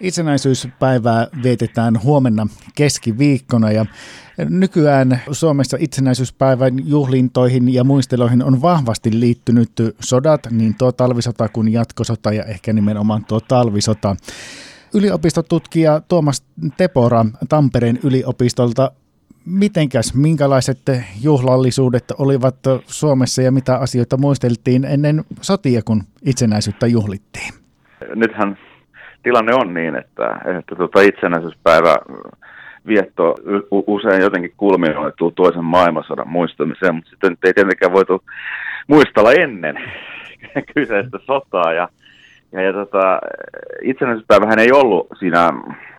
Itsenäisyyspäivää vietetään huomenna keskiviikkona ja nykyään Suomessa itsenäisyyspäivän juhlintoihin ja muisteloihin on vahvasti liittynyt sodat, niin tuo talvisota kuin jatkosota ja ehkä nimenomaan tuo talvisota. Yliopistotutkija Tuomas Tepora Tampereen yliopistolta mitenkäs, minkälaiset juhlallisuudet olivat Suomessa ja mitä asioita muisteltiin ennen sotia, kun itsenäisyyttä juhlittiin? Nythän tilanne on niin, että, että tuota itsenäisyyspäivä vietto usein jotenkin kulminoituu toisen maailmansodan muistamiseen, mutta sitten ei tietenkään voitu muistella ennen kyseistä sotaa. Ja, ja, ja tota, itsenäisyyspäivähän ei ollut siinä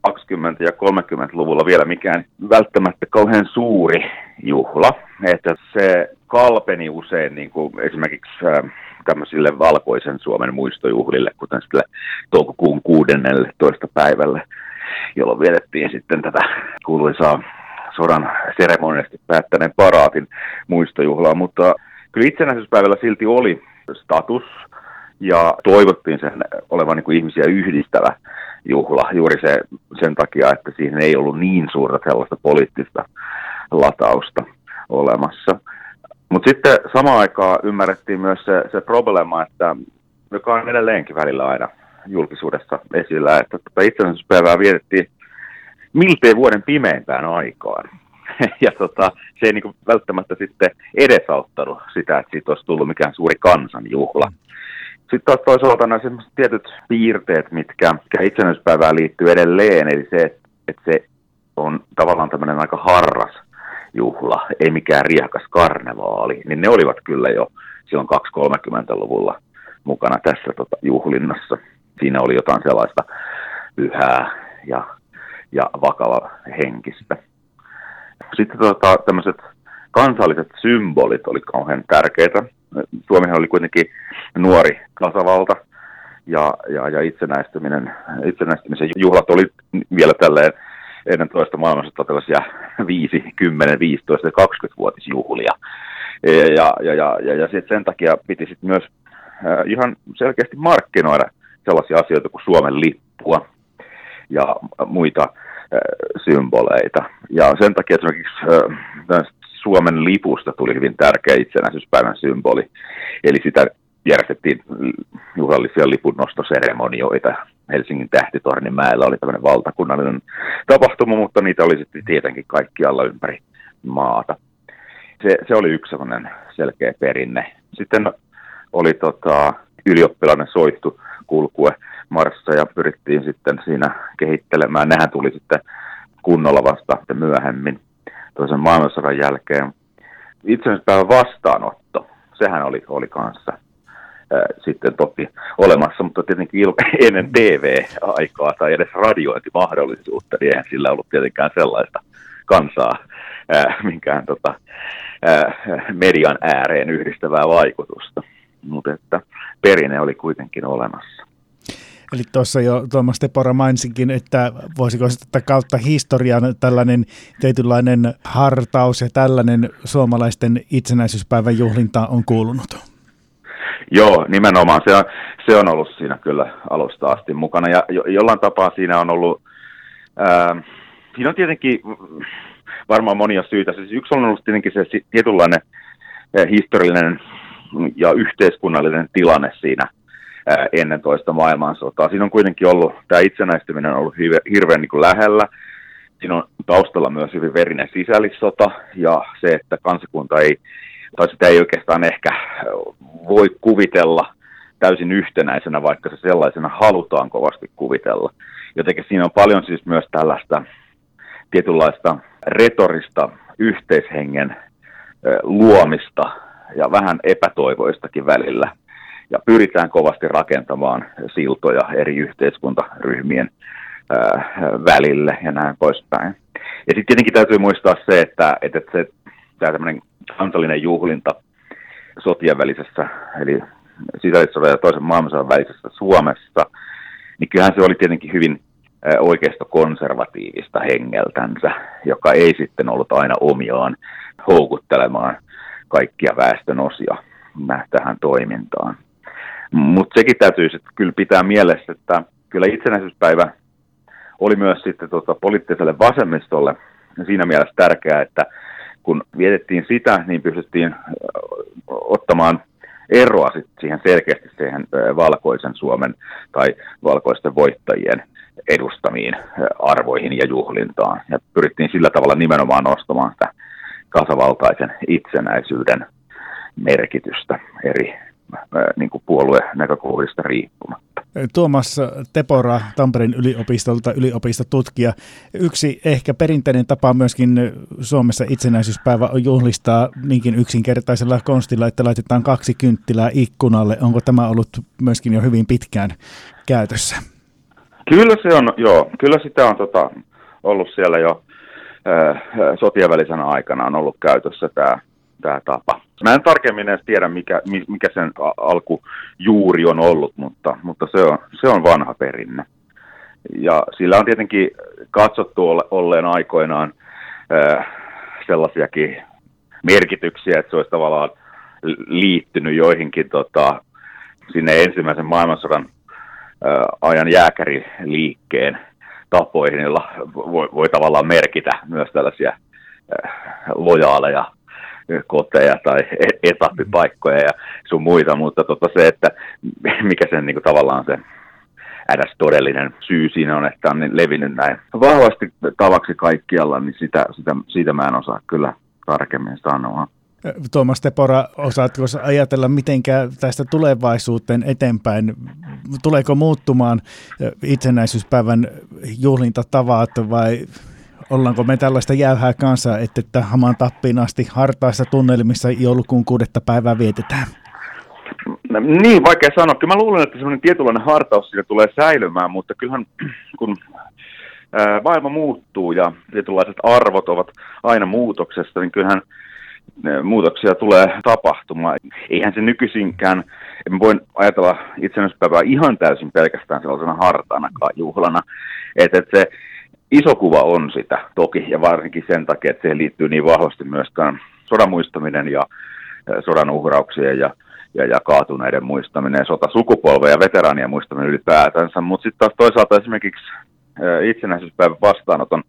20- ja 30-luvulla vielä mikään välttämättä kauhean suuri juhla, että se kalpeni usein niin kuin esimerkiksi tämmöisille valkoisen Suomen muistojuhlille, kuten sille toukokuun 16. päivälle, jolloin vietettiin sitten tätä kuuluisaa sodan seremoniasti päättäneen paraatin muistojuhlaa, mutta kyllä itsenäisyyspäivällä silti oli status ja toivottiin sen olevan niin kuin ihmisiä yhdistävä juhla juuri se, sen takia, että siihen ei ollut niin suurta sellaista poliittista latausta olemassa. Mutta sitten samaan aikaan ymmärrettiin myös se, se problema, että joka on edelleenkin välillä aina julkisuudessa esillä, että tota itsenäisyyspäivää vietettiin miltei vuoden pimeimpään aikaan. ja tota, se ei niinku välttämättä sitten edesauttanut sitä, että siitä olisi tullut mikään suuri kansanjuhla. Sitten taas toisaalta nämä tietyt piirteet, mitkä, mitkä itsenäisyyspäivään liittyy edelleen, eli se, että se on tavallaan tämmöinen aika harras juhla, ei mikään riehakas karnevaali, niin ne olivat kyllä jo silloin 230-luvulla mukana tässä tota, juhlinnassa. Siinä oli jotain sellaista pyhää ja, ja vakava henkistä. Sitten tota, tämmöiset kansalliset symbolit oli kauhean tärkeitä. Suomihan oli kuitenkin nuori tasavalta ja, ja, ja itsenäistyminen, itsenäistymisen juhlat oli vielä tälleen ennen toista maailmansota tällaisia 5, 10, 15 ja 20-vuotisjuhlia. Ja, ja, ja, ja, ja, sit sen takia piti sit myös ihan selkeästi markkinoida sellaisia asioita kuin Suomen lippua ja muita symboleita. Ja sen takia esimerkiksi Suomen lipusta tuli hyvin tärkeä itsenäisyyspäivän symboli. Eli sitä järjestettiin juhlallisia lipunnostoseremonioita. Helsingin tähtitornimäellä oli tämmöinen valtakunnallinen tapahtuma, mutta niitä oli sitten tietenkin kaikkialla ympäri maata. Se, se oli yksi sellainen selkeä perinne. Sitten oli tota, ylioppilainen soittu kulkue Marssa ja pyrittiin sitten siinä kehittelemään. Nehän tuli sitten kunnolla vasta myöhemmin toisen maailmansodan jälkeen. Itsenäispäivän vastaanotto, sehän oli, oli kanssa sitten toki olemassa, mutta tietenkin ennen TV-aikaa tai edes radiointimahdollisuutta, niin eihän sillä ollut tietenkään sellaista kansaa ää, minkään tota, median ääreen yhdistävää vaikutusta. Mutta että perinne oli kuitenkin olemassa. Eli tuossa jo Tuomas Tepora mainitsinkin, että voisiko sitä kautta historian tällainen tietynlainen hartaus ja tällainen suomalaisten itsenäisyyspäivän juhlinta on kuulunut? Joo, nimenomaan. Se on, se on ollut siinä kyllä alusta asti mukana. Ja jo, jollain tapaa siinä on ollut, ää, siinä on tietenkin varmaan monia syitä. Siis yksi on ollut tietenkin se tietynlainen historiallinen ja yhteiskunnallinen tilanne siinä ää, ennen toista maailmansotaa. Siinä on kuitenkin ollut, tämä itsenäistyminen on ollut hirveän niin kuin lähellä. Siinä on taustalla myös hyvin verinen sisällissota ja se, että kansakunta ei tai sitä ei oikeastaan ehkä voi kuvitella täysin yhtenäisenä, vaikka se sellaisena halutaan kovasti kuvitella. Jotenkin siinä on paljon siis myös tällaista tietynlaista retorista yhteishengen luomista ja vähän epätoivoistakin välillä. Ja pyritään kovasti rakentamaan siltoja eri yhteiskuntaryhmien välille ja näin poispäin. Ja sitten tietenkin täytyy muistaa se, että, että se, tämä tämmöinen kansallinen juhlinta sotien välisessä, eli sisällissodan ja toisen maailmansodan välisessä Suomessa, niin kyllähän se oli tietenkin hyvin oikeasta konservatiivista hengeltänsä, joka ei sitten ollut aina omiaan houkuttelemaan kaikkia väestön osia tähän toimintaan. Mutta sekin täytyy sitten kyllä pitää mielessä, että kyllä itsenäisyyspäivä oli myös sitten tota, poliittiselle vasemmistolle siinä mielessä tärkeää, että kun vietettiin sitä, niin pystyttiin ottamaan eroa sit siihen selkeästi siihen valkoisen Suomen tai valkoisten voittajien edustamiin arvoihin ja juhlintaan. Ja pyrittiin sillä tavalla nimenomaan nostamaan sitä kasavaltaisen itsenäisyyden merkitystä eri niin kuin puolueen näkökulmista riippumatta. Tuomas Tepora Tampereen yliopistolta, yliopistotutkija. Yksi ehkä perinteinen tapa myöskin Suomessa itsenäisyyspäivä on juhlistaa niinkin yksinkertaisella konstilla, että laitetaan kaksi kynttilää ikkunalle. Onko tämä ollut myöskin jo hyvin pitkään käytössä? Kyllä se on, joo. Kyllä sitä on tota, ollut siellä jo äh, sotien välisenä aikana on ollut käytössä tämä tämä tapa. Mä en tarkemmin edes tiedä, mikä, mikä sen alkujuuri on ollut, mutta, mutta se, on, se on vanha perinne. Ja sillä on tietenkin katsottu olleen aikoinaan äh, sellaisiakin merkityksiä, että se olisi tavallaan liittynyt joihinkin tota, sinne ensimmäisen maailmansodan äh, ajan jääkäriliikkeen tapoihin, joilla voi, voi tavallaan merkitä myös tällaisia äh, lojaaleja koteja tai e-, etappipaikkoja ja sun muita, mutta tota se, että mikä sen niin kuin, tavallaan se ädäs todellinen syy siinä on, että on niin levinnyt näin vahvasti tavaksi kaikkialla, niin sitä, sitä, siitä mä en osaa kyllä tarkemmin sanoa. Tuomas Tepora, osaatko ajatella mitenkä tästä tulevaisuuteen eteenpäin? Tuleeko muuttumaan itsenäisyyspäivän juhlintatavat vai Ollaanko me tällaista jäyhää kanssa, että, että hamaan tappiin asti hartaissa tunnelmissa joulukuun kuudetta päivää vietetään? Niin, vaikea sanoa. Kyllä mä luulen, että semmoinen tietynlainen hartaus siinä tulee säilymään, mutta kyllähän kun ää, maailma muuttuu ja tietynlaiset arvot ovat aina muutoksessa, niin kyllähän muutoksia tulee tapahtumaan. Eihän se nykyisinkään, en voi ajatella itsenäispäivää ihan täysin pelkästään sellaisena hartaanakaan juhlana, että, että se iso kuva on sitä toki, ja varsinkin sen takia, että siihen liittyy niin vahvasti myös sodan muistaminen ja sodan uhrauksien ja, ja, ja kaatuneiden muistaminen, sukupolven ja veteraanien muistaminen ylipäätänsä, mutta sitten taas toisaalta esimerkiksi itsenäisyyspäivän vastaanoton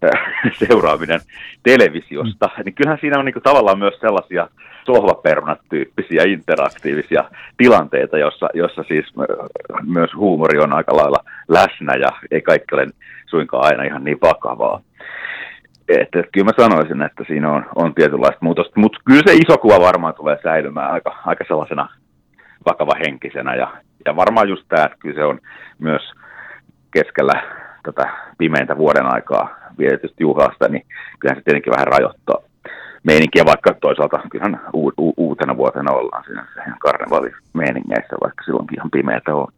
seuraaminen televisiosta, niin kyllähän siinä on niin kuin tavallaan myös sellaisia sohvaperunat-tyyppisiä interaktiivisia tilanteita, jossa, jossa siis myös huumori on aika lailla läsnä ja ei kaikki ole suinkaan aina ihan niin vakavaa. Että, että kyllä mä sanoisin, että siinä on, on tietynlaista muutosta, mutta kyllä se iso kuva varmaan tulee säilymään aika, aika sellaisena vakava henkisenä. Ja, ja varmaan just tämä, että kyllä se on myös keskellä tätä pimeintä vuoden aikaa vietetystä juhlasta, niin kyllähän se tietenkin vähän rajoittaa meininkiä, vaikka toisaalta kyllähän u- u- uutena vuotena ollaan siinä karnevaalimeiningeissä, vaikka silloinkin ihan pimeätä on.